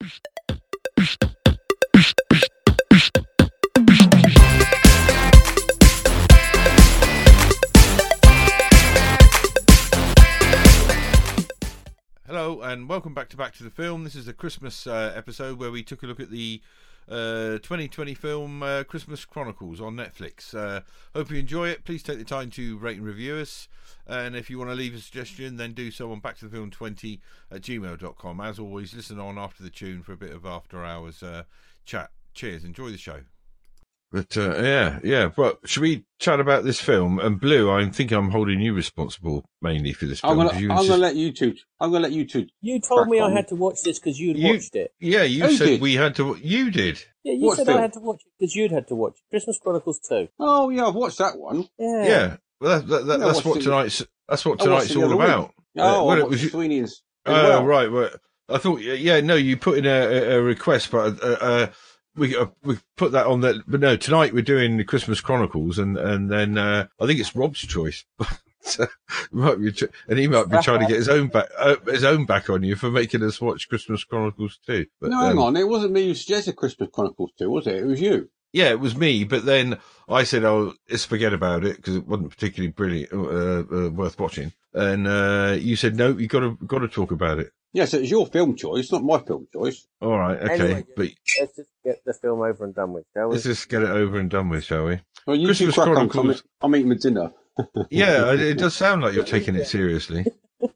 Hello and welcome back to Back to the Film. This is a Christmas uh, episode where we took a look at the uh, 2020 film uh, Christmas Chronicles on Netflix. Uh, hope you enjoy it. Please take the time to rate and review us. And if you want to leave a suggestion, then do so on backtothefilm20 at gmail.com. As always, listen on after the tune for a bit of after hours uh, chat. Cheers. Enjoy the show. But uh, yeah, yeah. But should we chat about this film? And Blue, I think I'm holding you responsible mainly for this I'm gonna, 'cause you I'm insist- gonna let you two. I'm gonna let you two. You told Crack me I had to watch this because you'd You- watched it. yeah, you Who said did? we had to. You did. Yeah, you What said film? I had to watch it because you'd had to watch it. Christmas Chronicles 2. Oh yeah, I've watched that one. Yeah. Yeah. Well, that, that, that, Yeah, that's what's what the- tonight's. That's what tonight's all other week. about. Oh, Uh, I well, it watched was. Sweeney's. as Oh well. right, well, I thought yeah, no, you put in a, a, a request, but uh, uh, we uh, we put that on that. But no, tonight we're doing the Christmas Chronicles, and and then uh, I think it's Rob's choice. Might be, and he might be trying to get his own back uh, his own back on you for making us watch Christmas Chronicles too. But, No, hang um, on. It wasn't me who suggested Christmas Chronicles too, was it? It was you. Yeah, it was me, but then I said, "Oh, let's forget about it because it wasn't particularly brilliant, uh, uh, worth watching." And uh, you said, "No, you got to got to talk about it." Yes, it was your film choice, not my film choice. All right, okay, Anyway, but Let's just get the film over and done with, shall we? let's just get it over and done with, shall we? Well, you Christmas two crack on. 'cause I'm, Chronicles. I'm eating my dinner. Yeah, it it does sound like you're taking it seriously.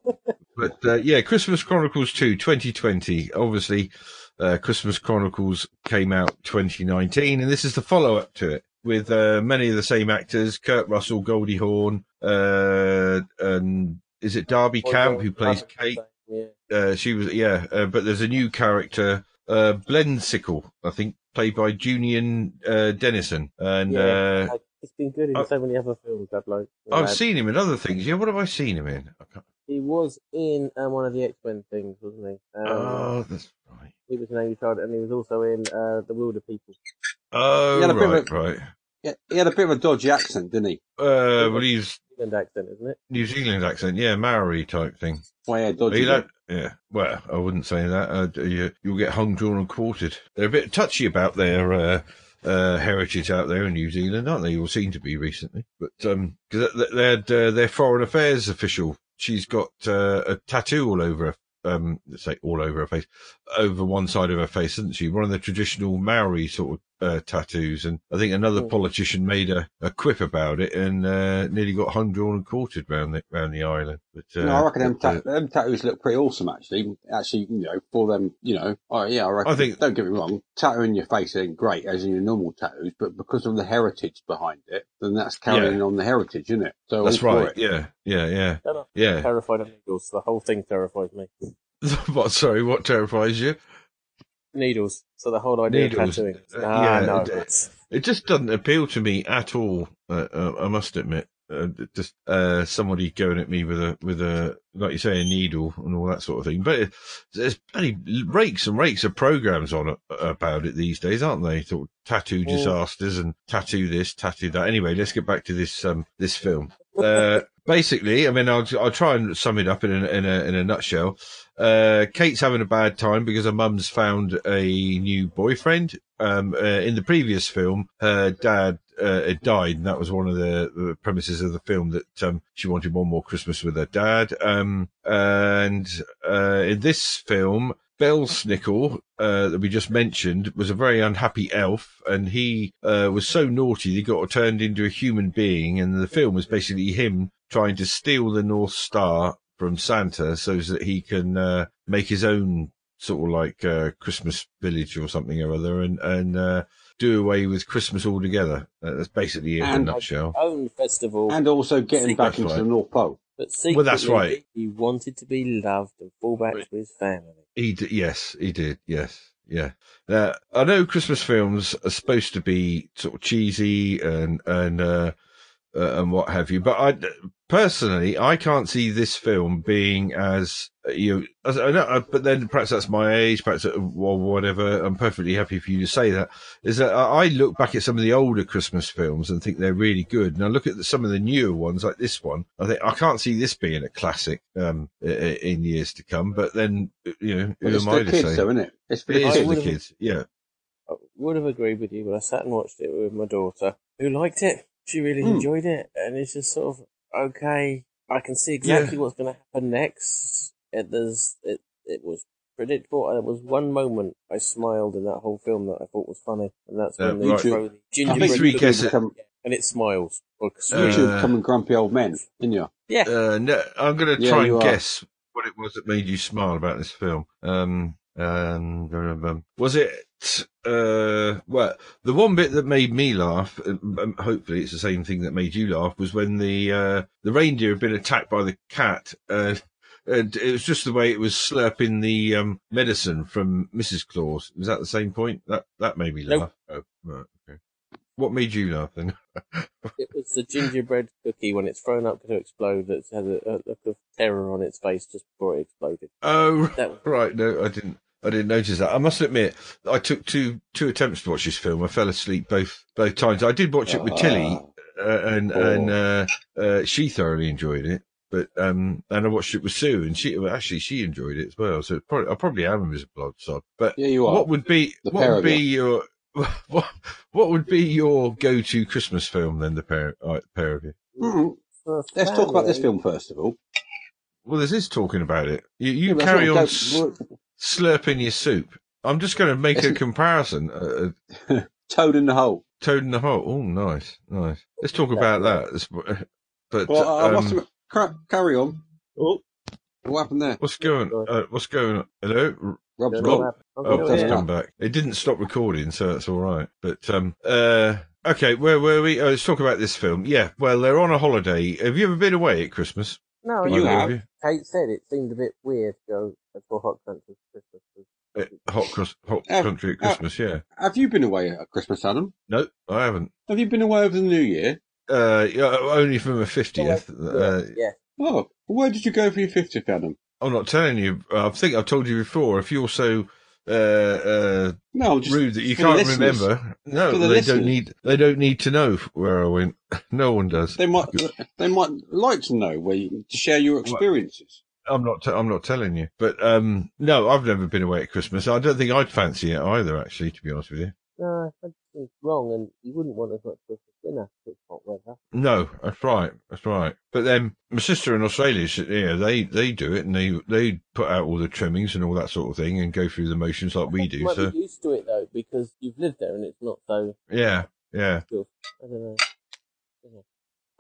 But uh, yeah, Christmas Chronicles 2, 2020. Obviously, uh, Christmas Chronicles came out 2019, and this is the follow up to it with uh, many of the same actors Kurt Russell, Goldie Hawn, uh, and is it Darby Camp who plays Kate? Yeah. Uh, she was, yeah, uh, but there's a new character, uh, Belsnickel, I think, played by Julian uh, Dennison. And Yeah. uh, He's been good in I- so many other films, that bloke. Like, I've seen him in other things. Yeah, what have I seen him in? I can't- He was in um, one of the X Men things, wasn't he? Um, oh, that's right. He was an Amy Child, and he was also in uh, The Wilderpeople. Oh, He had a bit of right, a- right. Yeah, he had a bit of a dodgy accent, didn't he? Uh, well, he's New Zealand accent, isn't it? New Zealand accent, yeah, Maori type thing. Well, yeah, dodgy. you that- yeah, well, I wouldn't say that. Uh, you, you'll get hung, drawn, and quartered. They're a bit touchy about their uh, uh, heritage out there in New Zealand, aren't they? Or seem to be recently. But um, they had uh, their foreign affairs official, she's got uh, a tattoo all over her. Um, say all over her face, over one side of her face, isn't she? One of the traditional Maori sort of uh, tattoos, and I think another Mm. politician made a, a quip about it and uh, nearly got hung, drawn, and quartered round the round the island. But uh, No, I reckon them, but, uh, ta- them tattoos look pretty awesome, actually. Actually, you know, for them, you know, oh yeah, I reckon. I think- don't get me wrong, tattooing your face ain't great as in your normal tattoos, but because of the heritage behind it, then that's carrying on the heritage, isn't it? So That's right. it. Yeah, yeah, yeah, Shut up. yeah. Terrified of needles. The whole thing terrifies me. what? Sorry, what terrifies you? Needles. So the whole idea Needles. of tattooing. Uh, ah, yeah, no. it- It just doesn't appeal to me at all. Uh, uh, I must admit. Uh, just uh, somebody going at me with a with a like you say a needle and all that sort of thing. But it, there's bloody rakes and rakes of programs on it, about it these days, aren't they? Sort of tattoo Mm. disasters and tattoo this, tattoo that. Anyway, let's get back to this um this film. Uh, basically, I mean, I'll I'll try and sum it up in a in a in a nutshell. Uh, Kate's having a bad time because her mum's found a new boyfriend. Um, uh, in the previous film, her dad uh, had died, and that was one of the, premises of the film that um, she wanted one more Christmas with her dad. Um, and uh, in this film, Belsnickel, uh, that we just mentioned, was a very unhappy elf, and he uh, was so naughty that he got turned into a human being. And the film was basically him trying to steal the North Star from Santa so that he can uh, make his own sort of like uh, Christmas village or something or other, and and uh, do away with Christmas altogether. Uh, that's basically it in a nutshell. Own festival. And also getting back into right. the North Pole. but secretly, Well, that's right. he wanted to be loved and fall back Right. to his family. He d- yes, he did. Yes, yeah. Now I know Christmas films are supposed to be sort of cheesy and and uh, uh, and what have you. But I personally, I can't see this film being as uh, you. Know, as, I know, uh, but then perhaps that's my age, perhaps or whatever. I'm perfectly happy for you to say that. Is that I look back at some of the older Christmas films and think they're really good, and I look at the, some of the newer ones like this one. I think I can't see this being a classic um, in years to come. But then you know, who am I to kids, say? Though, isn't it? It's for it the kids. Yeah. I would have agreed with you, but I sat and watched it with my daughter, who liked it. She really mm. enjoyed it, and it's just sort of okay. I can see exactly yeah. what's going to happen next. It, there's, it, it was predictable. And there was one moment I smiled in that whole film that I thought was funny, and that's when uh, they right. throw the gingerbread cookie and it smiles. Uh, you becoming grumpy old men, didn't you? Yeah. Uh, no, I'm going to yeah, try and guess what it was that made you smile about this film. Um, and um, was it uh, well, the one bit that made me laugh, um, hopefully it's the same thing that made you laugh, was when the uh, the reindeer had been attacked by the cat. Uh, and it was just the way it was slurping the um, medicine from Mrs. Claus. Was that the same point? That that made me laugh. Nope. Oh, right. What made you laugh then? it was the gingerbread cookie when it's thrown up to explode that had a, a, look of terror on its face just before it exploded. Oh, was... right. No, I didn't. I didn't notice that. I must admit, I took two two attempts to watch this film. I fell asleep both both times. I did watch it with Tilly, ah. uh, and oh. and uh, uh, she thoroughly enjoyed it. But um, and I watched it with Sue, and she well, actually she enjoyed it as well. So probably, I probably am a blood sod. But yeah, you are. What would be the what would be your what what would be your go to Christmas film then? The pair uh, pair of you. Mm-hmm. Let's talk about this film first of all. Well, this is talking about it. You, you yeah, carry on slurping your soup. I'm just going to make a comparison. Uh, uh toad in the hole. Toad in the hole. Oh, nice, nice. Let's talk about that. But well, uh, um, carry on. Oh, what happened there? What's going? Uh, what's going on? Hello, Rob's Rob. Oh, Rob's come back. It didn't stop recording, so that's all right. But um, uh, okay, where were we? Oh, let's talk about this film. Yeah, well, they're on a holiday. Have you ever been away at Christmas? No, you have. Kate said it seemed a bit weird to go for hot country Christmas. Uh, hot, cross, hot have, country at Christmas, yeah. Have you been away at Christmas, Adam? No, I haven't. Have you been away over the New Year? Uh, yeah, only from my fiftieth. Uh, yeah. Oh, where did you go for your fiftieth, Adam? I'm not telling you. I think I've told you before. If you're so uh, uh, no, rude that you can't remember. No, they listeners. don't need. They don't need to know where I went. No one does. They might. They might like to know where you, to share your experiences. I'm not. T- I'm not telling you. But um, no, I've never been away at Christmas. I don't think I'd fancy it either. Actually, to be honest with you. No, I think it's wrong, and you wouldn't want as much Christmas dinner if it's hot weather. No, that's right. That's right. But then my sister in Australia, yeah, they they do it, and they they put out all the trimmings and all that sort of thing, and go through the motions like we do. You might so be used to it though, because you've lived there, and it's not so. Yeah, yeah. I don't know.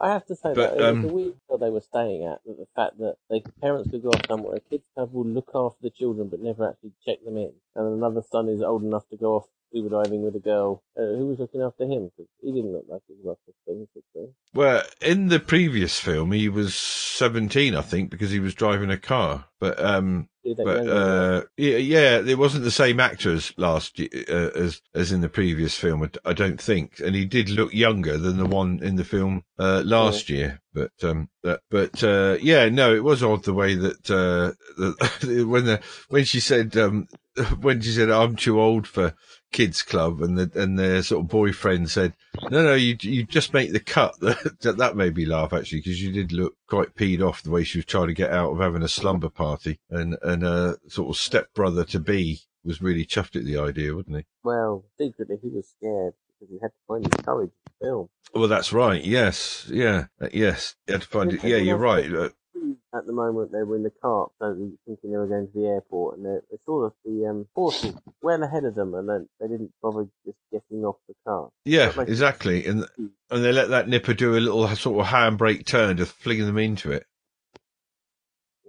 I have to say but, that it um, was a weird they were staying at. That the fact that they parents could go off somewhere, kids will look after the children but never actually check them in, and another son is old enough to go off scuba driving with a girl. Uh, who was looking after him? Because he didn't look like he was up 15, 16. Well, in the previous film, he was 17, I think, because he was driving a car. But um, but uh, yeah, yeah, it wasn't the same actor as last uh, as as in the previous film. I don't think, and he did look younger than the one in the film uh, last yeah. year. But um, but, but uh, yeah, no, it was odd the way that uh, the, when the when she said um, when she said I'm too old for kids club and the and their sort of boyfriend said no no you you just make the cut. That that made me laugh actually because you did look quite peed off the way she was trying to get out of having a slumber party and and a sort of stepbrother to be was really chuffed at the idea wasn't he? Well secretly he was scared because he had to find his courage to film. Well that's right. Yes. Yeah. Uh, yes. He had to find it. yeah you're right at the moment they were in the car, so thinking they were going to the airport, and they, they saw the um, portal well ahead of them, and then they didn't bother just getting off the car. Yeah, exactly, and and they let that nipper do a little sort of handbrake turn, just flinging them into it.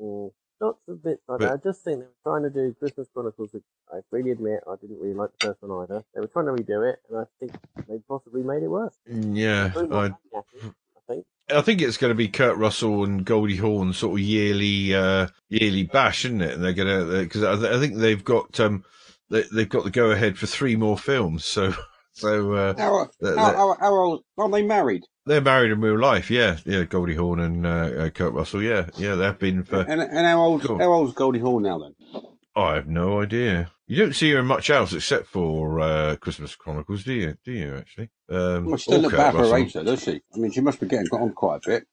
Mm, lots of bits like but, that. I just think they were trying to do Christmas Chronicles, which I freely admit I didn't really like the first one either. They were trying to redo it, and I think they possibly made it worse. Mm, yeah, I think. I think it's going to be Kurt Russell and Goldie Hawn sort of yearly uh, yearly bash, isn't it? And they're going to because I, I, think they've got um, they, have got the go ahead for three more films. So so uh, how, how, how, how, old are they married? they're married in real life. Yeah, yeah. Goldie Hawn and uh, uh, Kurt Russell. Yeah, yeah. They've been for. And, and how old? How old's Goldie Hawn now then? I have no idea. You don't see her in much else except for uh, Christmas Chronicles, do you? Do you actually? Um, Well, she doesn't look Kurt bad for her age though, does she? I mean, she must be getting on quite a bit.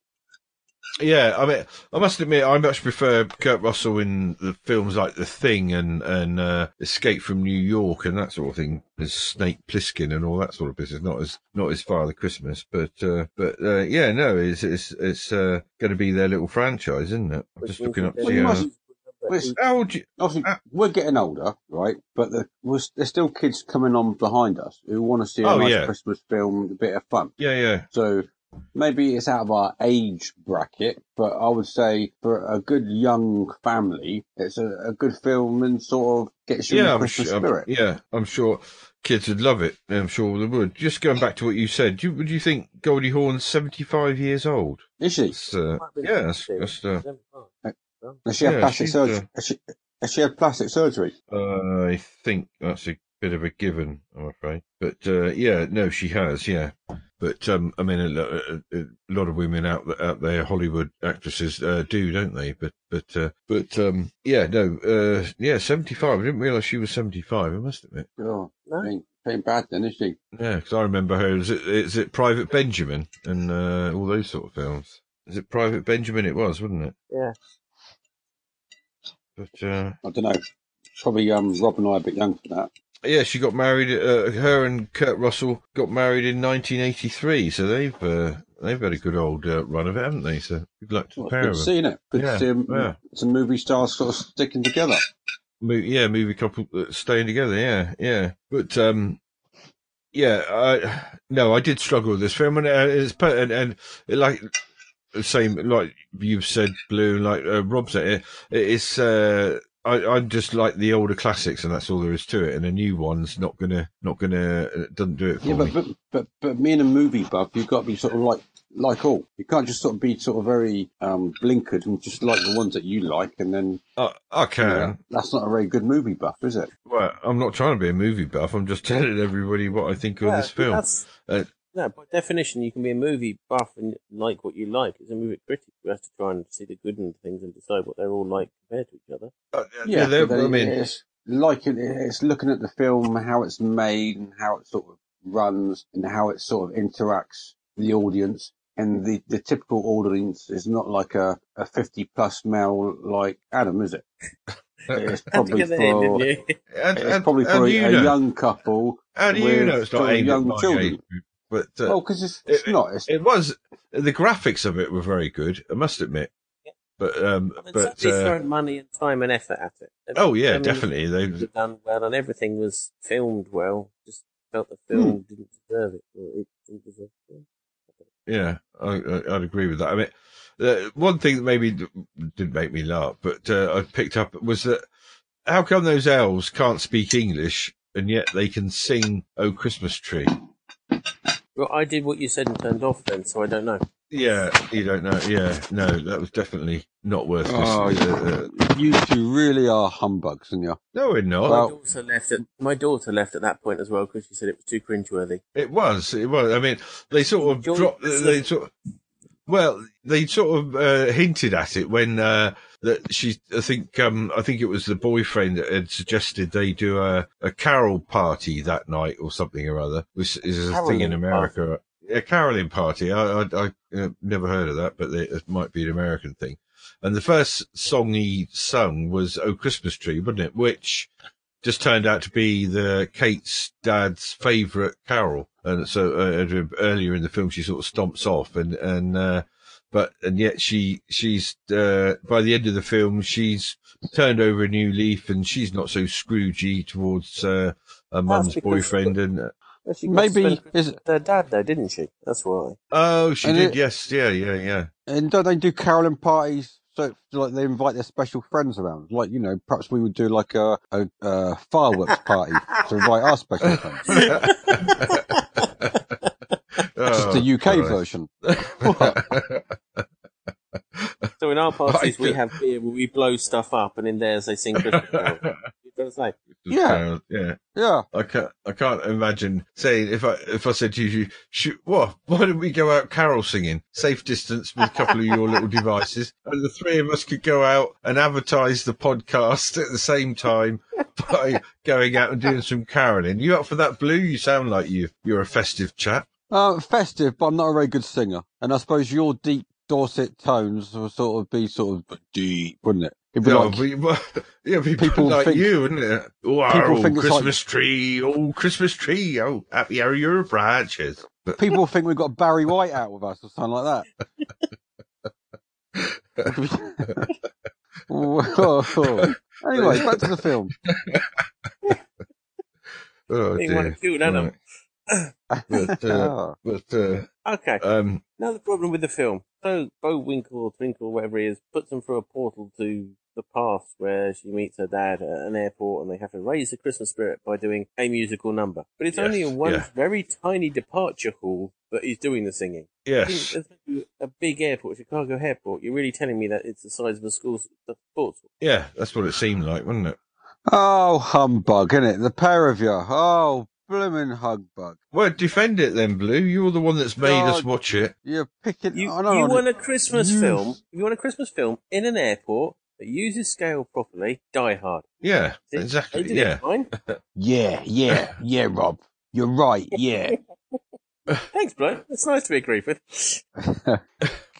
Yeah, I mean, I must admit, I much prefer Kurt Russell in the films like The Thing and and uh, Escape from New York and that sort of thing, as Snake Plissken and all that sort of business. Not as not as Father Christmas, but uh, but uh, yeah, no, it's it's it's uh, going to be their little franchise, isn't it? I'm just looking up. they're you see how- Well, How old you- Obviously, Ah. we're getting older, right? But the, we're, there's still kids coming on behind us who want to see a Oh, nice yeah. Christmas film, a bit of fun. Yeah, yeah. So maybe it's out of our age bracket, but I would say for a good young family, it's a, a good film and sort of gets you in the I'm Christmas sure. spirit. Yeah, I'm sure kids would love it. I'm sure they would. Just going back to what you said, do you, would you think Goldie Hawn's 75 years old? Is she? It's, uh, yeah, that's, that's uh, Has she had Yeah, plastic surgery? uh, Has, she, she had plastic surgery? uh, I think that's a bit of a given, I'm afraid. But uh, yeah, no, she has, yeah. But um, I mean, a, a, a lot of women out there, out there, Hollywood actresses uh, do, don't they? But but uh, but um, yeah, no, uh, yeah, 75. I didn't realise she was 75. I must admit. Oh, No. ain't, ain't bad then, is she? Yeah, because I remember her. Is it, is it Private Benjamin and uh, all those sort of films? Is it Private Benjamin? It was, wasn't it? Yeah. But uh, I don't know. Probably um, Rob and I are a bit young for that. yeah, she got married. Uh, her and Kurt Russell got married in 1983. So they've uh, they've had a good old uh, run of it, haven't they? So good luck to the Well, pair good of them. Seen it. Good Yeah, to see yeah. some movie stars sort of sticking together. Mo- yeah, movie couple uh, staying together. Yeah, yeah. But um, yeah, I no, I did struggle with this film, and uh, it's and, and like same like you've said, Blue, like uh, Rob said, it, it's uh. I, I just like the older classics, and that's all there is to it. And a new one's not gonna, not gonna, uh, doesn't do it for Yeah, me. but, but but but being a movie buff, you've got to be sort of like like all. You can't just sort of be sort of very um blinkered and just like the ones that you like, and then I, I you can. know, that's not a very good movie buff, is it? Well, I'm not trying to be a movie buff. I'm just telling everybody what I think of this film. That's, Uh, no, by definition, you can be a movie buff and like what you like. As a movie critic, you have to try and see the good in things and decide what they're all like compared to each other. Uh, yeah, they're- I mean, it's like it, it's looking at the film, how it's made, and how it sort of runs, and how it sort of interacts with the audience. And the, the typical audience is not like a, a 50 plus male like Adam, is it? It's probably get in, for, didn't you? and, it's and- probably and for a, you a know, young couple. How do you know it's not of aimed young at children. age group? But uh, Well, because it's, it's it- not. It's, it was the graphics of it were very good. I must admit. Yeah. But um, I mean, but somebody uh, thrown money and time and effort at it. And oh yeah, I mean, definitely they. was done well, and everything was filmed well. Just felt the Hmm. film didn't deserve it. Or it didn't deserve. Yeah, I, I- I'd agree with that. I mean, uh, one thing that maybe didn't make me laugh, but uh, I picked up was that how come those elves can't speak English and yet they can sing "Oh Christmas Tree"? Well, I did what you said and turned off then, so I don't know. Yeah, you don't know. Yeah, no, that was definitely not worth Oh, listening. Uh, uh, you two really are humbugs, and you no, we're not. Well- my daughter left at my daughter left at that point as well because she said it was too cringeworthy. It was. It was. I mean, they sort of Enjoy dropped. They sort. Of, well, they sort of uh, hinted at it when uh, that she. I think. Um, I think it was the boyfriend that had suggested they do a, a carol party that night or something or other, which is a thing in America. A caroling party. I I, I uh, never heard of that, but it might be an American thing. And the first song he sung was "Oh Christmas Tree," wasn't it? Which just turned out to be the Kate's dad's favourite carol. And so uh, earlier in the film, she sort of stomps off, and and uh, but and yet she she's uh, by the end of the film, she's turned over a new leaf, and she's not so Scroogey towards uh, her mum's because- boyfriend. And uh, she Maybe- to spend is Christmas her dad though, didn't she? That's why. oh, she And did, it- yes, yeah, yeah, yeah. And don't they do caroling parties? So like they invite their special friends around. Like you know, perhaps we would do like a, a, a fireworks party to invite our special friends. Just Oh, the UK Christ. version. So in our parties, we have beer where we blow stuff up, and in theirs they sing Christmas carols. You've got to. Yeah. Carol. Yeah. Yeah. I can't, I can't imagine saying if I, if I said to you, shoot, what, why don't we go out carol singing? Safe distance with a couple of your little devices and the three of us could go out and advertise the podcast at the same time by going out and doing some caroling. You up for that, Blue? You sound like you, you're a festive chap. Uh, festive, but I'm not a very good singer. And I suppose your deep Dorset tones would sort of be sort of deep, wouldn't it? It'd be Yeah, like, but- but- yeah, people, People like think- you, wouldn't it? Oh, People oh, think it's like- Christmas tree, oh, Christmas tree, oh, happy are your branches. But people think we've got Barry White out with us or something like that. Whoa. Anyway, back to the film. oh He want to dear. kill Adam. Right. But, uh, Ah. but, uh, Okay. um, the problem with the film. So Bo Winkle or Twinkle, whatever he is, puts them through a portal to the past where she meets her dad at an airport and they have to raise the Christmas spirit by doing a musical number. But it's only Yes, in one yeah. very tiny departure hall that he's doing the singing. I think yes. there's meant a big airport, Chicago airport. You're really telling me that it's the size of a school the sports hall. Yeah, that's what it seemed like, wasn't it? Oh, humbug, innit? The pair of you. Oh, blooming humbug. Well, defend it then, Blue. You're the one that's made us watch it. You're picking. You, I don't you know. want a Christmas You- film? If you want a Christmas film in an airport that uses scale properly, Die Hard. Yeah, See? exactly. They did Yeah. it fine. Yeah, yeah, yeah, Rob. You're right, yeah. Thanks, Blue. It's nice to be agreed with.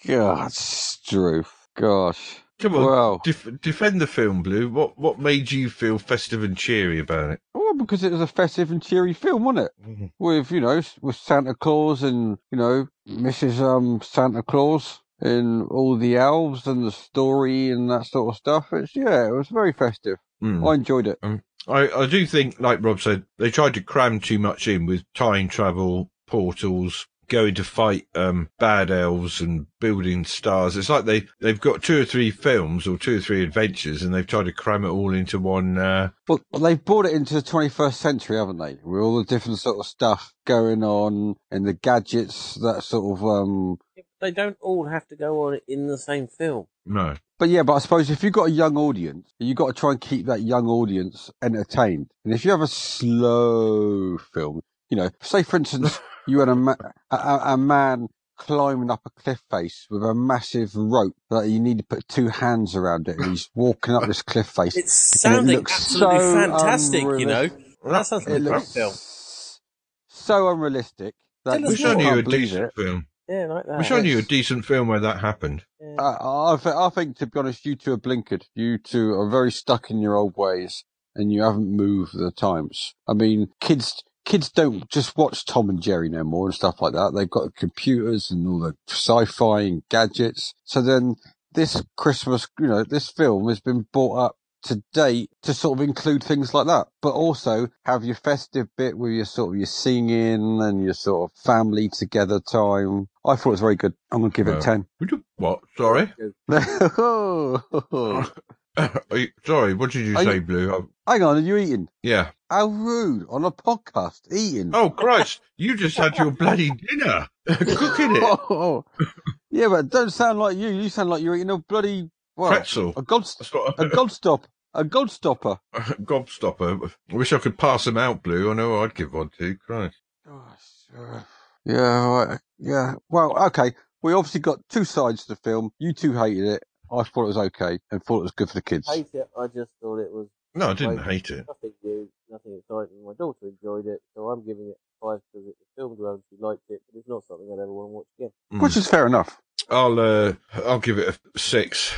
God, Struth. Gosh. Come on, Well, def- defend the film, Blue. What what made you feel festive and cheery about it? well, because it was a festive and cheery film, wasn't it? Mhm. With, you know, with Santa Claus and, you know, Mrs. Um, Santa Claus and all the elves and the story and that sort of stuff. It's, yeah, it was very festive. Mm. I enjoyed it. I, I do think, like Rob said, they tried to cram too much in with time travel, portals, going to fight um, bad elves and building stars. It's like they, they've got two or three films or two or three adventures and they've tried to cram it all into one. Uh, Well, they've brought it into the 21st century, haven't they? With all the different sort of stuff going on and the gadgets, that sort of, um, They don't all have to go on in the same film. no. but yeah, but I suppose if you've got a young audience, you've got to try and keep that young audience entertained. And if you have a slow film, you know, say for instance, you had a, ma- a, a a man climbing up a cliff face with a massive rope that you need to put two hands around it and he's walking up this cliff face. It's And it sounding looks absolutely so fantastic, you know. unrealistic. That sounds like It a great looks film. so unrealistic that Tell us you We showed more. you a decent it. film. Yeah, like that. We showed you a decent film where that happened. Yeah. Uh, I, th- I think, to be honest, you two are blinkered. You two are very stuck in your old ways, and you haven't moved with the times. I mean, kids kids don't just watch Tom and Jerry no more and stuff like that. They've got computers and all the sci-fi and gadgets. So then, this Christmas, you know, this film has been brought up to date to sort of include things like that, but also have your festive bit with your sort of your singing and your sort of family together time. I thought it was very good. I'm gonna give it ten. Would you, what? Sorry? You- oh. sorry, what did you Are say, you- Blue? Hang on, are you eating? yeah. How rude on a podcast, eating. Oh, Christ. you just had your bloody dinner. Cooking it. yeah, but don't sound like you. You sound like you're eating a bloody well, Pretzel. a god, That's what a god stop, a god stopper. gobstopper. I wish I could pass them out, Blue. I know I'd give one to. Christ. Gosh, uh, yeah, right, yeah. Well, okay. We obviously got two sides to the film. You two hated it. I thought it was okay and thought it was good for the kids. hate it. I just thought it was No, I didn't hate it. nothing new, nothing exciting. My daughter enjoyed it, so I'm giving it five because it was filmed well and she liked it, but it's not something I'd ever want to watch again. Mm. Which is fair enough. I'll uh, I'll give it a six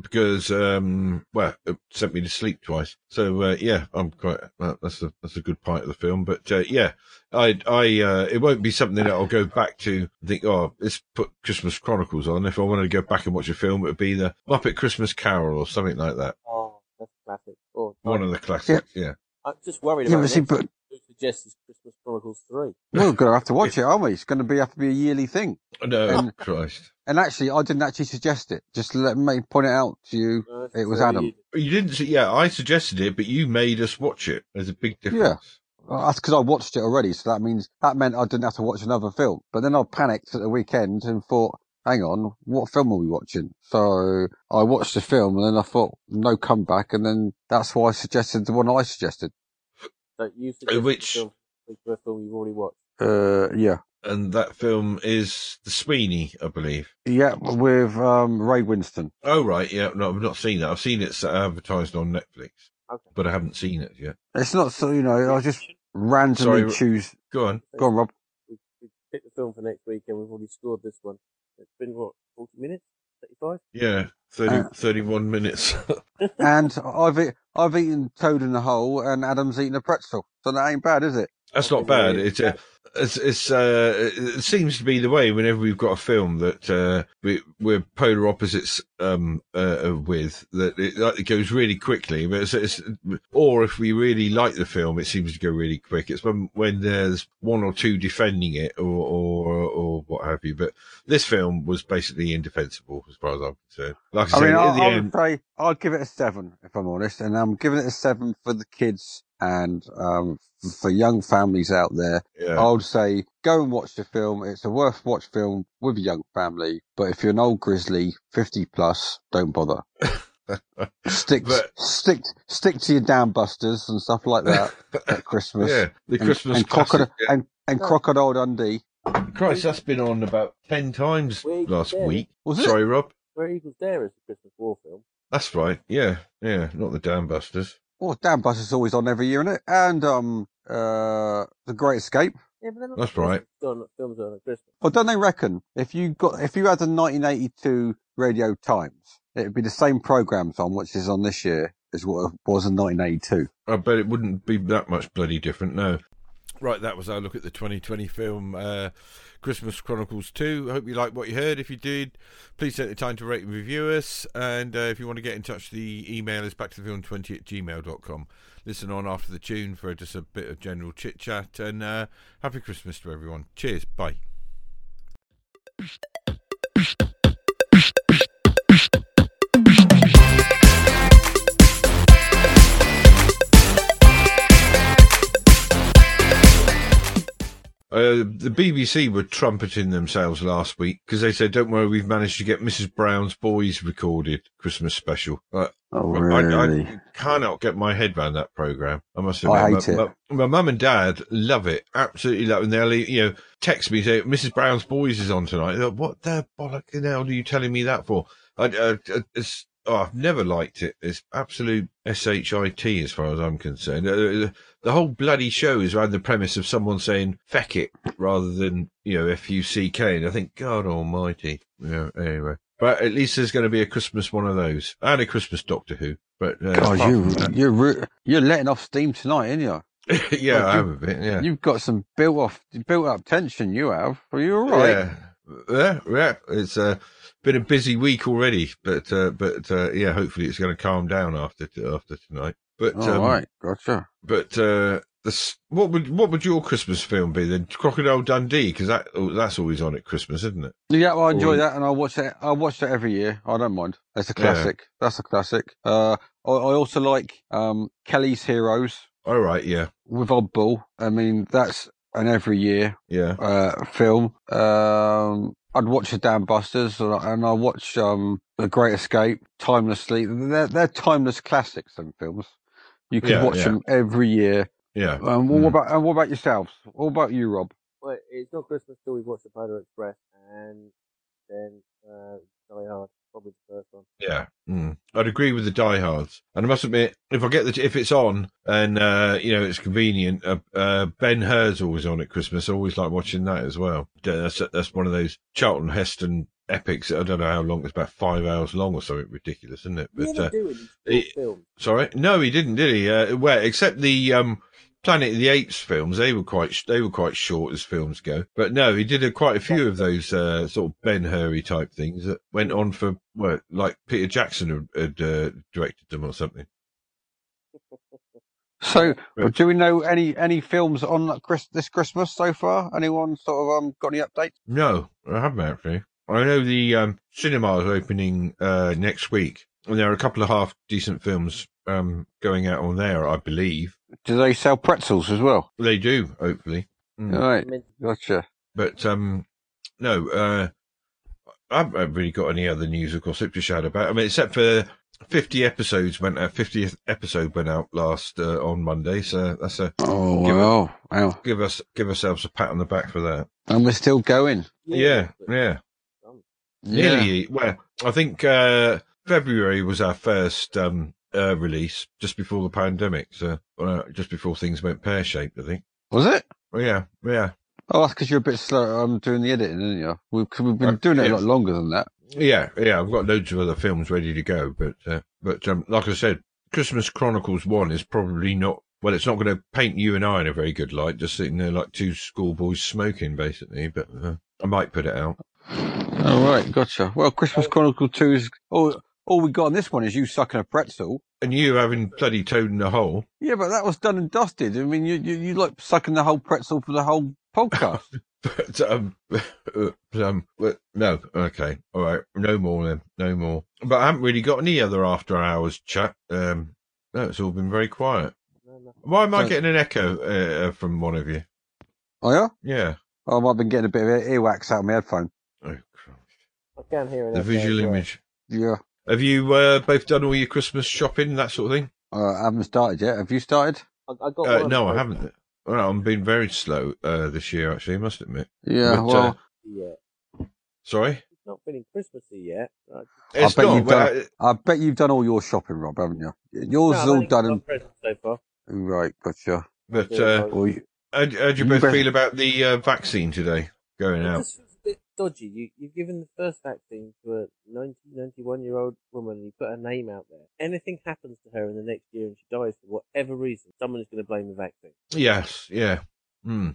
because um well it sent me to sleep twice. So uh, yeah, I'm quite uh, that's a that's a good part of the film. But uh, yeah, I I uh, it won't be something that I'll go back to and think oh let's put Christmas Chronicles on. If I wanted to go back and watch a film, it would be the Muppet Christmas Carol or something like that. Oh, that's classic. Or, One of the classics. Yeah. I'm just worried Yeah, about but see, but Who suggests it's Christmas Chronicles 3? we're going to have to watch it, aren't we? It's going to be have to be a yearly thing. No, And- Christ. And actually, I didn't actually suggest it. Just let me point it out to you. No, It was Adam. you- You didn't. See, yeah, I suggested it, but you made us watch it. There's a big difference. Well, that's because I watched it already, so that means that meant I didn't have to watch another film. But then I panicked at the weekend and thought, "Hang on, what film are we watching?" So I watched the film, and then I thought, "No comeback," and then that's why I suggested the one I suggested. So you suggested which- a film, a film you've already watched. Uh, yeah. and that film is The Sweeney, I believe. Yeah, with um, Ray Winstone. Oh right, yeah. No, I've not seen that. I've seen it advertised on Netflix, Okay. but I haven't seen it yet. It's not so, you know, I just randomly Sorry. choose. Go on. Go on, Rob. We, we picked the film for next week and we've already scored this one. It's been what, 40 minutes? 35? Yeah, 30, Uh, 31 minutes. And I've I've eaten Toad in the Hole, and Adam's eaten a pretzel. So that ain't bad, is it? That's not bad. It's uh, it's it's uh, it seems to be the way whenever we've got a film that uh, we, we're polar opposites um uh, with that it, it goes really quickly. But it's, it's or if we really like the film, it seems to go really quick. It's when when there's one or two defending it or or or what have you. But this film was basically indefensible as far as I'm concerned. Like I, I said, mean, I, I end, would say I'd give it a seven if I'm honest, and I'm giving it a seven for the kids and um, for young families out there. yeah. I would say go and watch the film. It's a worth watch film with a young family. But if you're an old grizzly, 50 plus, don't bother. Stick, But- stick, stick to your down busters and stuff like that at Christmas. yeah, the And, Christmas and, classic. crocodile, and, and Crocodile Dundee. Christ, that's been on about ten times Where last there? week. Was it? Sorry, Rob. Where Eagles Dare is a Christmas war film. That's right. Yeah, yeah, not the Dam Busters. Oh, Down Busters always on every year, isn't it? And, um, uh, The Great Escape. Yeah, but That's right. Done, films on at Christmas. Well, don't they reckon if you got, if you had the 1982 Radio Times, it'd be the same programs on, which is on this year, as what it was in 1982. I bet it wouldn't be that much bloody different. No. Right, that was our look at the 2020 film uh, Christmas Chronicles 2. I hope you liked what you heard. If you did, please take the time to rate and review us. And uh, if you want to get in touch, the email is back to the film 20 at gmail.com. Listen on after the tune for just a bit of general chit chat. And uh, happy Christmas to everyone. Cheers. Bye. Uh, the BBC were trumpeting themselves last week because they said, "Don't worry, we've managed to get Mrs. Brown's Boys recorded Christmas special." Uh, Oh, I, really? I cannot get my head around that program. I must I hate my, it. My, my mum and dad love it, absolutely love it. And they'll, you know, text me say, "Mrs. Brown's Boys is on tonight." Like, what the bollock the hell are you telling me that for? I, uh, it's, oh, I've never liked it. It's absolute shit as far as I'm concerned. Uh, the whole bloody show is around the premise of someone saying "feck it" rather than you know "f u c k," and I think, God Almighty. Yeah. Anyway. But at least there's going to be a Christmas one of those and a Christmas Doctor Who. But uh, God, you you're you're letting off steam tonight, aren't you? yeah, I have a bit. Yeah, You've got some built off, built up tension. You have. Are you all right? yeah, yeah, yeah. It's uh, been a busy week already, but uh, but uh, yeah, hopefully it's going to calm down after after tonight. But All um, right, gotcha. but uh, this, what would what would your Christmas film be then? Crocodile Dundee, because that oh, that's always on at Christmas, isn't it? Yeah, well, I enjoy Or- that, and I watch it. I watch it every year. I don't mind. It's a Yeah. classic. That's a classic. Uh, I, I also like um Kelly's Heroes All right, yeah, with Oddball. I mean, that's an every year yeah, uh film. Um, I'd watch the Dam Busters, and I, and I watch um The Great Escape, Timelessly. They're they're timeless classics. Them films. You can Yeah, watch yeah. them every year. yeah. Um, what Mm. about and what about yourselves? What about you, Rob? Well, it's not Christmas till we've watched the Polar Express and then uh, Die Hard, probably the first one. Yeah, mm. I'd agree with the diehards. And I must admit, if I get the if it's on and uh, you know it's convenient, uh, uh, Ben Hur's always on at Christmas. I always like watching that as well. That's that's one of those Charlton Heston epics. I don't know how long. It's about five hours long or something ridiculous, isn't it? But uh, do in these it- sorry, no, he didn't, did he? Uh, well, except the um, Planet of the Apes films, they were quite they were quite short as films go. But no, he did a, quite a few of those uh, sort of Ben Hur type things that went on for well, like Peter Jackson had, had uh, directed them or something. So, Yeah. do we know any any films on Chris, this Christmas so far? Anyone sort of um got any updates? No, I haven't actually. I know the um, cinema is opening uh, next week, and there are a couple of half decent films um, going out on there, I believe. Do they sell pretzels as well? They do, hopefully. Mm. All right, gotcha. But um, no, uh, I haven't really got any other news or gossip to shout about. I mean, except for 50 episodes went out. 50th episode went out last uh, on Monday, so that's a Oh Give wow, wow! give us give ourselves a pat on the back for that. And we're still going. Yeah, yeah. Nearly. Well, I think uh, February was our first um, uh, release just before the pandemic, so uh, just before things went pear shaped. I think. Was it? Well, yeah, yeah, Oh, that's because you're a bit slow. I'm doing the editing, isn't you? We've, we've been Uh, doing it a lot longer than that. yeah, yeah. I've got loads of other films ready to go, but uh, but um, like I said, Christmas Chronicles One is probably not. Well, it's not going to paint you and I in a very good light, just sitting there like two schoolboys smoking, basically. But uh, I might put it out. All right, gotcha. Well, Christmas Chronicle Two is all. All we got on this one is you sucking a pretzel. And you having bloody toad in the hole. Yeah, but that was done and dusted. I mean, you you, you like sucking the whole pretzel for the whole podcast. But um, um, but no, okay, all right, no more then, no more. But I haven't really got any other after hours chat. Um, no, it's all been very quiet. No, no. Why am I getting an echo uh, from one of you? oh yeah. Yeah. Oh, I've been getting a bit of earwax out of my headphone. Oh, Christ. I can't hear it. the visual image. Yeah. Have you uh, both done all your Christmas shopping, that sort of thing? Uh, I haven't started yet. Have you started? I, I got Uh, no, I haven't. Well, I'm being very slow uh, this year, actually. I must admit. Yeah. But, well, uh, Yeah, Sorry, it's not feeling Christmassy yet. I, it's bet not. you've well, done- I bet you've done all your shopping, Rob, haven't you? Yours no, is all done got and presents so far. right. Gotcha. but Yeah, uh, I- Well, you, how, how do you You both better- feel about the uh, vaccine today going out? Dodgy. You, you've given the first vaccine to a 90, 91 year old woman and you put her name out there. Anything happens to her in the next year and she dies for whatever reason, someone is going to blame the vaccine. Yes, yeah. Hmm.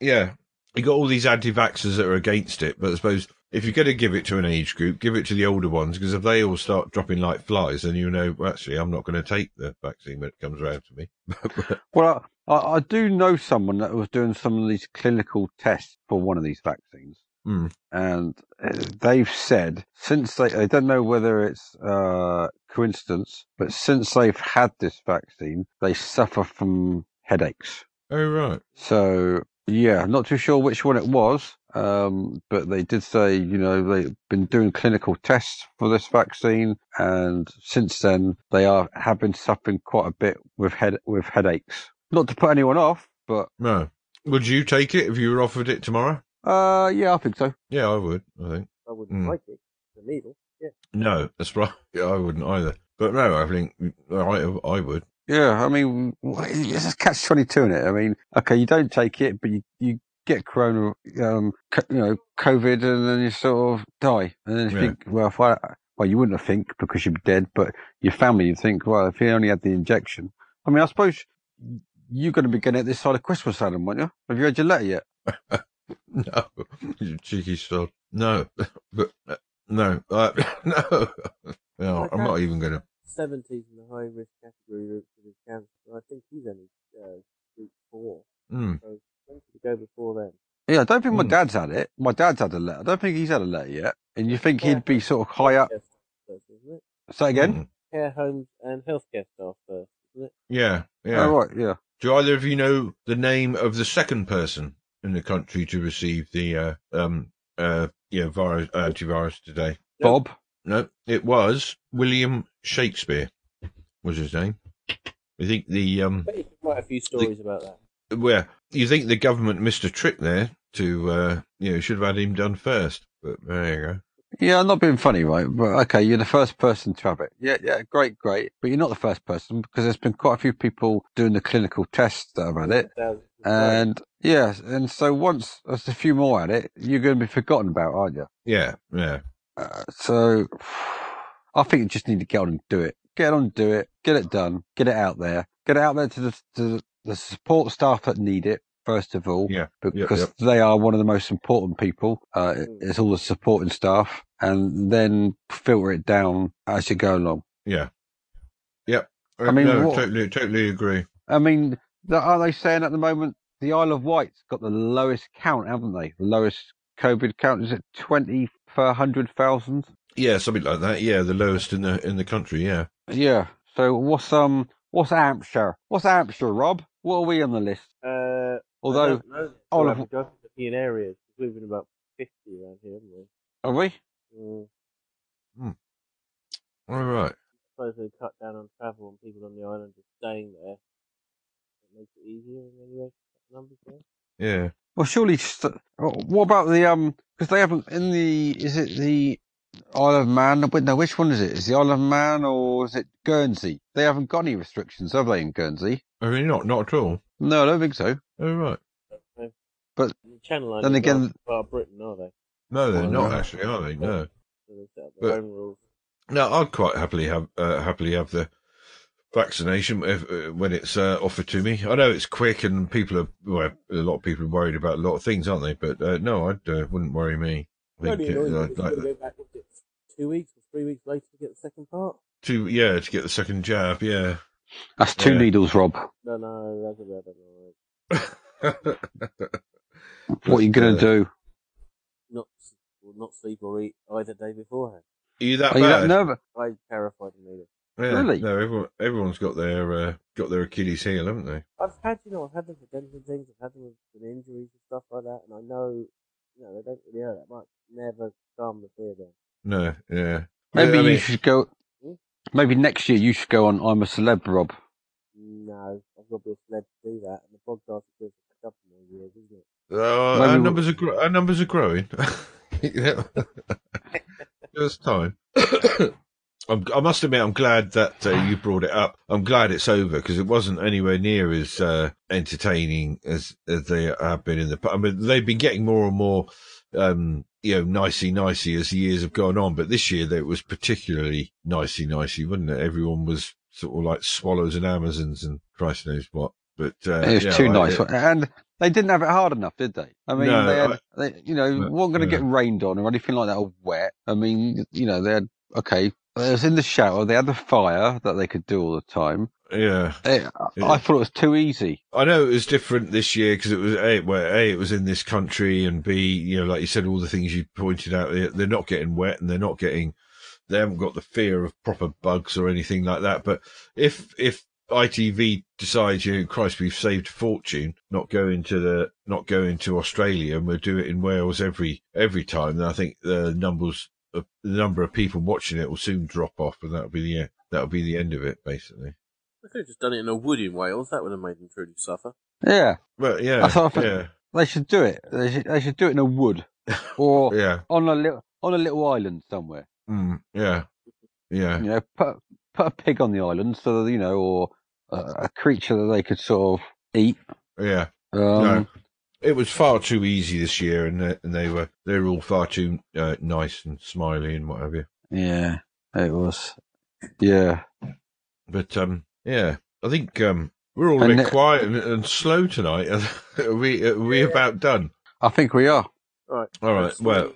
Yeah. You got all these anti vaxxers that are against it, but I suppose if you're going to give it to an age group, give it to the older ones, because if they all start dropping like flies, then you know, well, actually, I'm not going to take the vaccine when it comes around to me. well, I, I do know someone that was doing some of these clinical tests for one of these vaccines. Hmm. and uh, they've said since they they don't know whether it's uh coincidence but since they've had this vaccine they suffer from headaches Oh, right. so yeah not too sure which one it was um but they did say you know they've been doing clinical tests for this vaccine and since then they are have been suffering quite a bit with head with headaches not to put anyone off but No. Would you take it if you were offered it tomorrow? Uh yeah i think so Yeah, I would, I think. I wouldn't Hmm. like it. The needle. Yeah. No, that's right. Yeah, I wouldn't either. But no, I think I, I would. Yeah, I mean, it's a catch twenty two in it. I mean, okay, you don't take it, but you, you get corona, um, co- you know, COVID, and then you sort of die. And then you Yeah. think, well, if I, well, you wouldn't think because you'd be dead, but your family, you'd think, well, if he only had the injection. I mean, I suppose you're going to be getting it this side of Christmas, Adam, won't you? Have you read your letter yet? No, you cheeky sod. No, but uh, no, uh, no, no. I'm not even going to. 70s in the high risk category group for this cancer. And I think he's only uh, group four. Mm. So plenty to go before then. Yeah, I don't think my Hmm. dad's had it. My dad's had a letter. I don't think he's had a letter yet. And you think Yeah. he'd be sort of high up? Staff first, isn't it? Say again? Mm. Care homes and healthcare staff first, isn't it? Yeah, yeah. Oh, right, yeah. Do either of you know the name of the second person in the country to receive the uh, um uh yeah virus antivirus today? Bob? No, it was William Shakespeare. Was his name? I think the um bet you a few stories about that. where you think the government missed a trick there to uh you know should have had him done first, but there you go. Yeah, I'm not being funny, right? But okay, you're the first person to have it. Yeah, yeah, great, great. But you're not the first person because there's been quite a few people doing the clinical tests that have had it. And yeah, and so once there's a few more at it, you're going to be forgotten about, aren't you? Yeah, yeah, Uh, so I think you just need to get on and do it. Get on and do it. Get it done. Get it out there. Get it out there to the, to the support staff that need it. First of all, yeah, because yep. they are one of the most important people. Uh, Mm. it's all the supporting staff, and then filter it down as you go along. yeah, yep. I mean, no, what- totally, totally agree. I mean, are they saying at the moment the Isle of Wight's got the lowest count, haven't they? The lowest COVID count is it twenty per hundred thousand? Yeah, something like that. Yeah, the lowest in the in the country. Yeah. Yeah. So what's um what's Hampshire? What's Hampshire, Rob? What are we on the list? Uh, Although I don't know. all We'll of- have to go for European areas. We've been about 50 around here, haven't we? are we? Mm. All right. suppose they cut down on travel and people on the island just staying there. It makes it easier in many ways. Numbers there. Yeah. Well, surely. St- what about the um? Because they haven't in the. Is it the Isle of Man? Wait, no, which one is it? Is the Isle of Man or is it Guernsey? They haven't got any restrictions, have they, in Guernsey? I mean, not not at all. No, I don't think so. Oh right. But The Channel then Islands again- aren't part of Britain, are they? No, they're Well, not no. actually, are they? No. So they set up their But- No, I'd quite happily have uh, happily have the vaccination if, uh, when it's uh, offered to me. I know it's quick and people are well, a lot of people are worried about a lot of things, aren't they? But uh, no, I uh, wouldn't worry me. I think, uh, annoying I'd like is you've got to go back, it two weeks or three weeks later to get the second part? to yeah to get the second jab. Yeah. That's two Yeah. needles, Rob. No, no, that's a bit annoying. What are you going Uh, to do? Not, well, not sleep or eat either day beforehand. Are you that Are you that bad? nervous? I'm terrified of needles. Yeah. Really? No, everyone everyone's got their uh, got their Achilles heel, haven't they? I've had, you know, I've had them for dental things, I've had them with, with injuries and stuff like that, and I know, you know, they don't really hurt that much. Never calm the fear down. No. Yeah. Maybe I you mean- should go. Hmm? Maybe next year you should go on I'm a Celeb, Rob. No, I've got to be a celeb to do that, and the podcast is going a couple more years, isn't it? Uh, Maybe our we- numbers are gro- our numbers are growing. Yeah. Just time. I'm, I must admit, I'm glad that uh, you brought it up. I'm glad it's over because it wasn't anywhere near as uh, entertaining as, as they have been in the. past. I mean, they've been getting more and more, um, you know, nicey nicey as the years have gone on. But this year, it was particularly nicey nicey, wasn't it? Everyone was sort of like swallows and Amazons and Christ knows what. But uh, it was yeah, too I- nice, and they didn't have it hard enough, did they? I mean, No, they had, I- they, you know, No, weren't going to yeah. get rained on or anything like that or wet. I mean, you know, they had okay. It was in the shower. They had the fire that they could do all the time. yeah. Eh, Yeah. I thought it was too easy. I know it was different this year because it was a, well, a it was in this country, and b you know, like you said, all the things you pointed out, they- they're not getting wet and they're not getting, they haven't got the fear of proper bugs or anything like that. But if if ITV decides, you know, Christ, we've saved a fortune, not going to the, not going to Australia, and we'll do it in Wales every every time, then I think the numbers, the number of people watching it will soon drop off, and that'll be the that'll be the end of it, basically. They could have just done it in a wood in Wales. That would have made them truly suffer. Yeah, But yeah, That's what I think. yeah, they should do it. They should, they should do it in a wood or yeah. on a little on a little island somewhere. Mm, yeah, yeah, You know, put put a pig on the island so that you know, or a, a creature that they could sort of eat. yeah. Um, no, it was far too easy this year, and they, and they were they were all far too uh, nice and smiley and what have you. Yeah, it was. Yeah, But um, yeah, I think um, we're all a bit the- quiet and, and slow tonight. are we are we about done? I think we are. All right. All right. Well,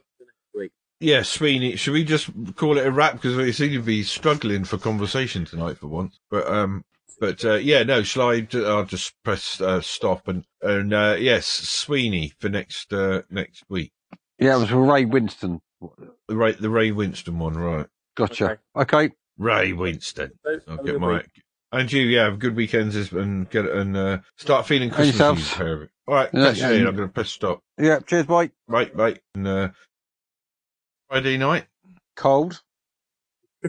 yeah, Sweeney. Should we just call it a wrap because we seem to be struggling for conversation tonight for once? But um, but uh, yeah, no. Shall I? I'll just press uh, stop and and uh, yes, Sweeney for next uh, next week. Yeah, it was Ray Winstone. The Ray the Ray Winstone one, right? Gotcha. Okay. Ray Winstone. I'll have get my. week. And you, yeah, have good weekends and get and uh, start feeling Christmas yourselves. All right, Yeah, catch you later. and- I'm going to press stop. Yeah. Cheers, bye. Right, right. And uh, Friday night Cold.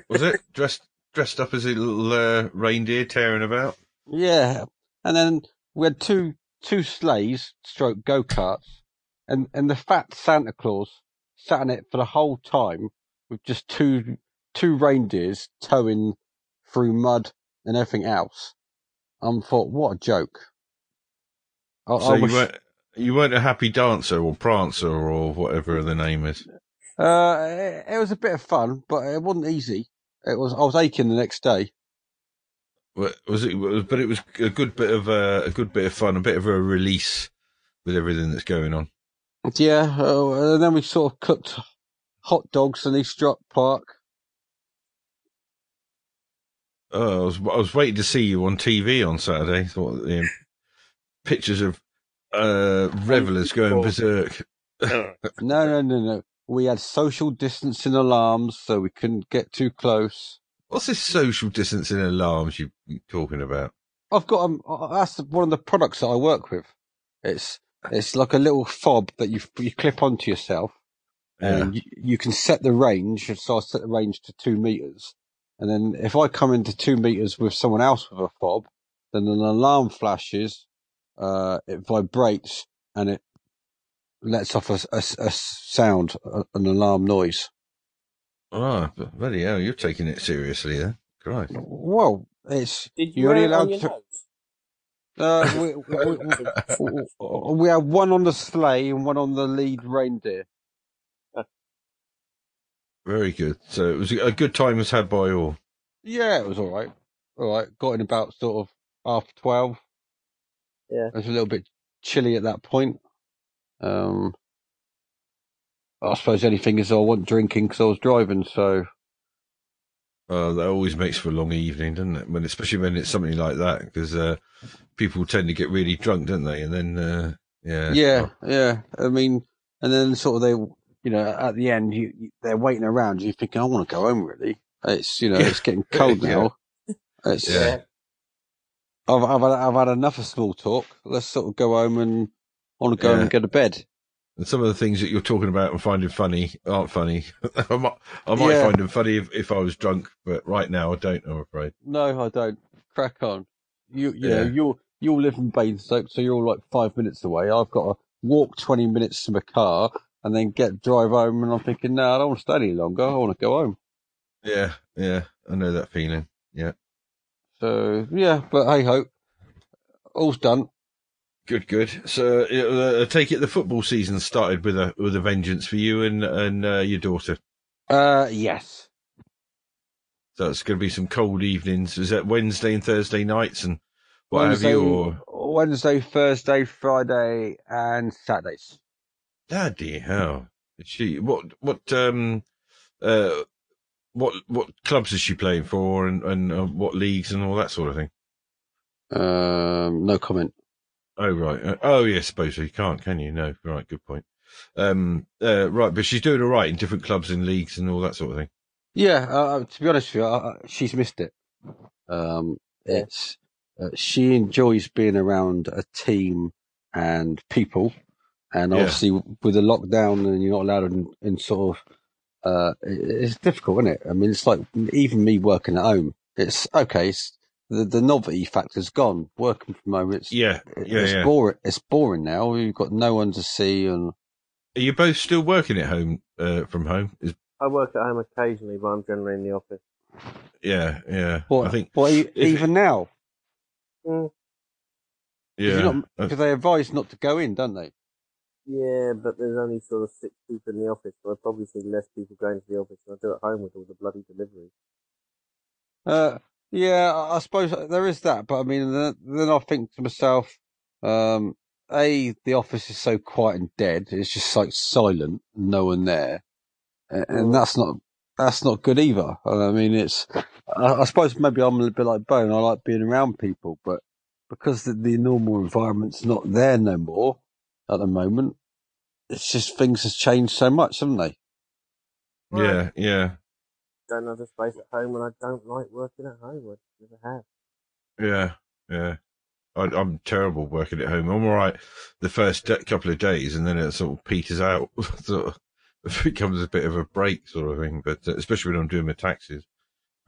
was it? dressed dressed up as a little uh, reindeer tearing about. Yeah. And then we had two two sleighs, stroke go karts, and and the fat Santa Claus sat in it for the whole time with just two two reindeers towing through mud and everything else. I thought, what a joke. I, So I you weren't you weren't a happy dancer or prancer or whatever the name is. Uh, it, it was a bit of fun, but it wasn't easy. It was. I was aching the next day. Was it? But it was a good bit of uh, a good bit of fun, a bit of a release with everything that's going on. Yeah, uh, and then we sort of cooked hot dogs in Eastrop Park. Oh, I was I was waiting to see you on TV on Saturday. Thought you know, pictures of uh, revelers going berserk. No, no, no, no. We had social distancing alarms, so we couldn't get too close. What's this social distancing alarms you talking about? I've got um, that's one of the products that I work with. It's it's like a little fob that you you clip onto yourself, Yeah. and you, you can set the range. So I set the range to two meters, And then if I come into two meters with someone else with a fob, then an alarm flashes, uh, it vibrates and it lets off a, a, a sound, a, an alarm noise. Oh, bloody hell, you're taking it seriously then. Christ. Well, it's Did you you're only wear on allowed to. nose? Uh, we, we, we, we have one on the sleigh and one on the lead reindeer. Very good. So it was a good time was had by all. Yeah, it was all right. All right, got in about sort of half twelve. Yeah. it was a little bit chilly at that point. Um, I suppose the only thing is I wasn't drinking because I was driving, so Uh, that always makes for a long evening, doesn't it? When, especially when it's something like that, because uh, people tend to get really drunk, don't they? And then, uh, yeah, yeah, yeah. I mean, and then sort of they, you know, at the end, you, you they're waiting around. You're thinking, I want to go home. Really, it's you know, Yeah. it's getting cold Yeah. now. It's, Yeah. I've, I've, had, I've had enough of small talk. Let's sort of go home and I want to go Yeah. and go to bed. And some of the things that you're talking about and finding funny aren't funny. I might, I might Yeah. find them funny if, if I was drunk, but right now I don't. I'm afraid. No, I don't. Crack on. You, you know, Yeah. you're, you live in Basingstoke, so you're like five minutes away. I've got to walk 20 minutes to my car and then get drive home. And I'm thinking, no, I don't want to stay any longer. I want to go home. Yeah, yeah, I know that feeling. Yeah. So yeah, but hey ho, all's done. Good, good. So uh, I take it the football season started with a with a vengeance for you and and uh, your daughter. Uh, yes. So it's going to be some cold evenings. Is that Wednesday and Thursday nights and what Wednesday, have you? Or Wednesday, Thursday, Friday, and Saturdays. bloody hell! She what what um uh what what clubs is she playing for and and uh, what leagues and all that sort of thing? Um, no comment. Oh right. Uh, oh yes, I suppose you can't, can you? No, right. Good point. Um, uh, right, but she's doing all right in different clubs and leagues and all that sort of thing. Yeah, uh, to be honest with you, uh, she's missed it. Um, Yeah. it's uh, she enjoys being around a team and people, and Yeah. obviously with the lockdown and you're not allowed in, in sort of, uh, it- it's difficult, isn't it? I mean, it's like even me working at home. It's okay. It's, the the novelty factor's gone. Working from home, it's Yeah, yeah, it's yeah. boring. It's boring now. You've got no one to see, and Are you both still working at home uh, from home? Is I work at home occasionally, but I'm generally in the office. yeah, yeah. what? I think what, if- even now, Mm, yeah. Uh, because they advise not to go in, don't they? yeah, but there's only sort of six people in the office, so I probably see less people going to the office than I do at home with all the bloody deliveries. Uh, yeah, I I suppose there is that, but I mean, then, then I think to myself, um, a the office is so quiet and dead; it's just like silent, no one there, A- and that's not that's not good either. I mean, it's I, I suppose maybe I'm a little bit like Bone. I like being around people, but because the, the normal environment's not there no more at the moment, it's just things have changed so much, haven't they? yeah, yeah, Don't have the space at home, and I don't like working at home. I never have. yeah, yeah. I, I'm terrible working at home. I'm all right the first couple of days, and then it sort of peters out. sort of it becomes a bit of a break, sort of thing. But uh, especially when I'm doing my taxes,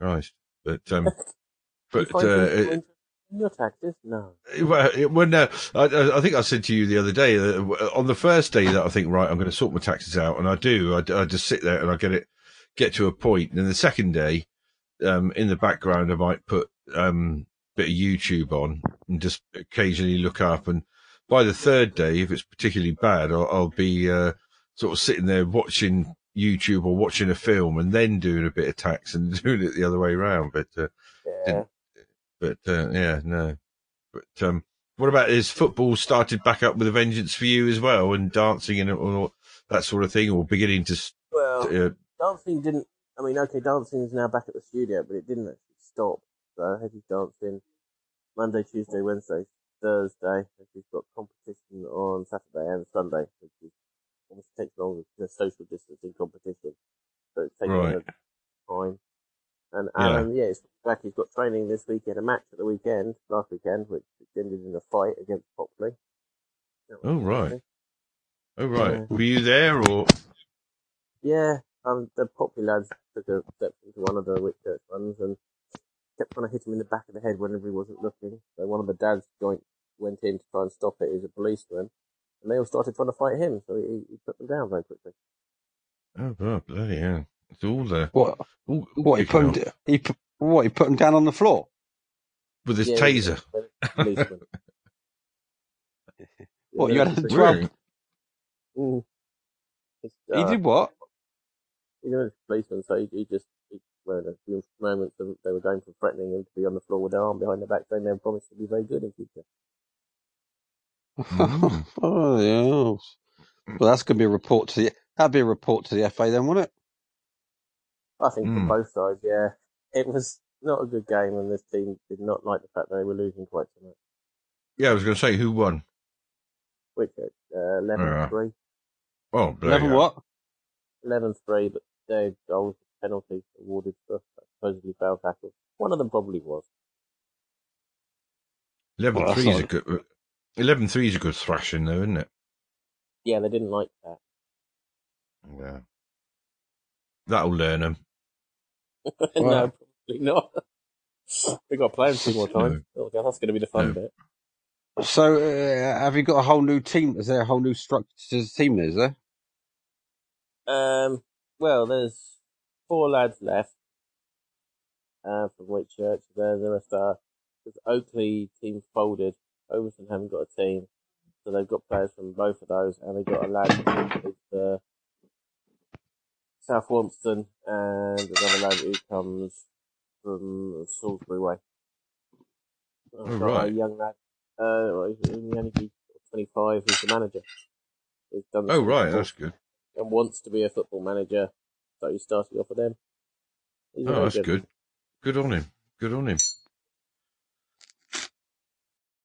right? But um, but uh, it, more interesting than your taxes? No. Well, it- well, no, I, I I think I said to you the other day that on the first day that I think, right, I'm going to sort my taxes out, and I do. I, I just sit there and I get it, get to a point. And then the second day, um, in the background, I might put um, a bit of YouTube on and just occasionally look up. And by the third day, if it's particularly bad, I'll, I'll be uh, sort of sitting there watching YouTube or watching a film and then doing a bit of tax and doing it the other way around. But uh, Yeah. but uh, yeah, no. But um, what about is football started back up with a vengeance for you as well, and dancing and all that sort of thing, or beginning to? Well, Uh, dancing didn't. I mean, okay, dancing is now back at the studio, but it didn't actually stop. So I hope he's dancing Monday, Tuesday, Wednesday, Thursday. He's got competition on Saturday and Sunday, which is almost takes longer than a social distancing competition. So it's taking Right. time. And Yeah. Alan, yeah, it's back. He's got training this weekend, a match at the weekend, last weekend, which ended in a fight against Popley. Oh, right. oh right, Yeah. were you there or? Yeah, um, the Popley lads took a step into one of the Whitchurch ones and kept trying to hit him in the back of the head whenever he wasn't looking. So one of the dads joint went in to try and stop it. He's a policeman, and they all started trying to fight him. So he, he put them down very quickly. Oh, bloody hell! It's all there. What? All, all What he put him? d- He put, what he put him down on the floor? with his Yeah, taser. he was policeman. What you had a Yeah, drum? Really? Mm. It's, He uh, did what? He was a policeman, so he, he just, he, well, in a few moments of, they were going from threatening him to be on the floor with their arm behind their back, saying they promised to be very good in future. Mm. oh yeah. Well, that's going to be a report to the. That'd be a report to the FA then, wouldn't it? I think Mm. from both sides, yeah. It was not a good game, and this team did not like the fact they were losing quite so much. Yeah, I was going to say who won. Which, uh, 11-3. Oh, Eleven what? 11-3, but their goals, penalties awarded for supposedly foul tackles. One of them probably was. 11 well, 3 is a not- good. Eleven three is a good thrashing, though, isn't it? Yeah, they didn't like that. Yeah. That'll learn them. no, Well- probably not. We've got to play them two more times. Oh, that's going to be the fun No. bit. So, uh, have you got a whole new team? Is there a whole new structure to the team? Is there? Um, well, there's four lads left uh, from Whitchurch. There, the rest are the Oakley team folded. Overton haven't got a team, so they've got players from both of those, and they've got a lad from uh, South Wonston and another lad who comes from Salisbury Way. I've Oh, got right. A young lad, uh, well, he's only 25, who's the manager. Oh, right, that's good. And wants to be a football manager, so he started off with them. He's Oh, that's good. Good on him. Good on him.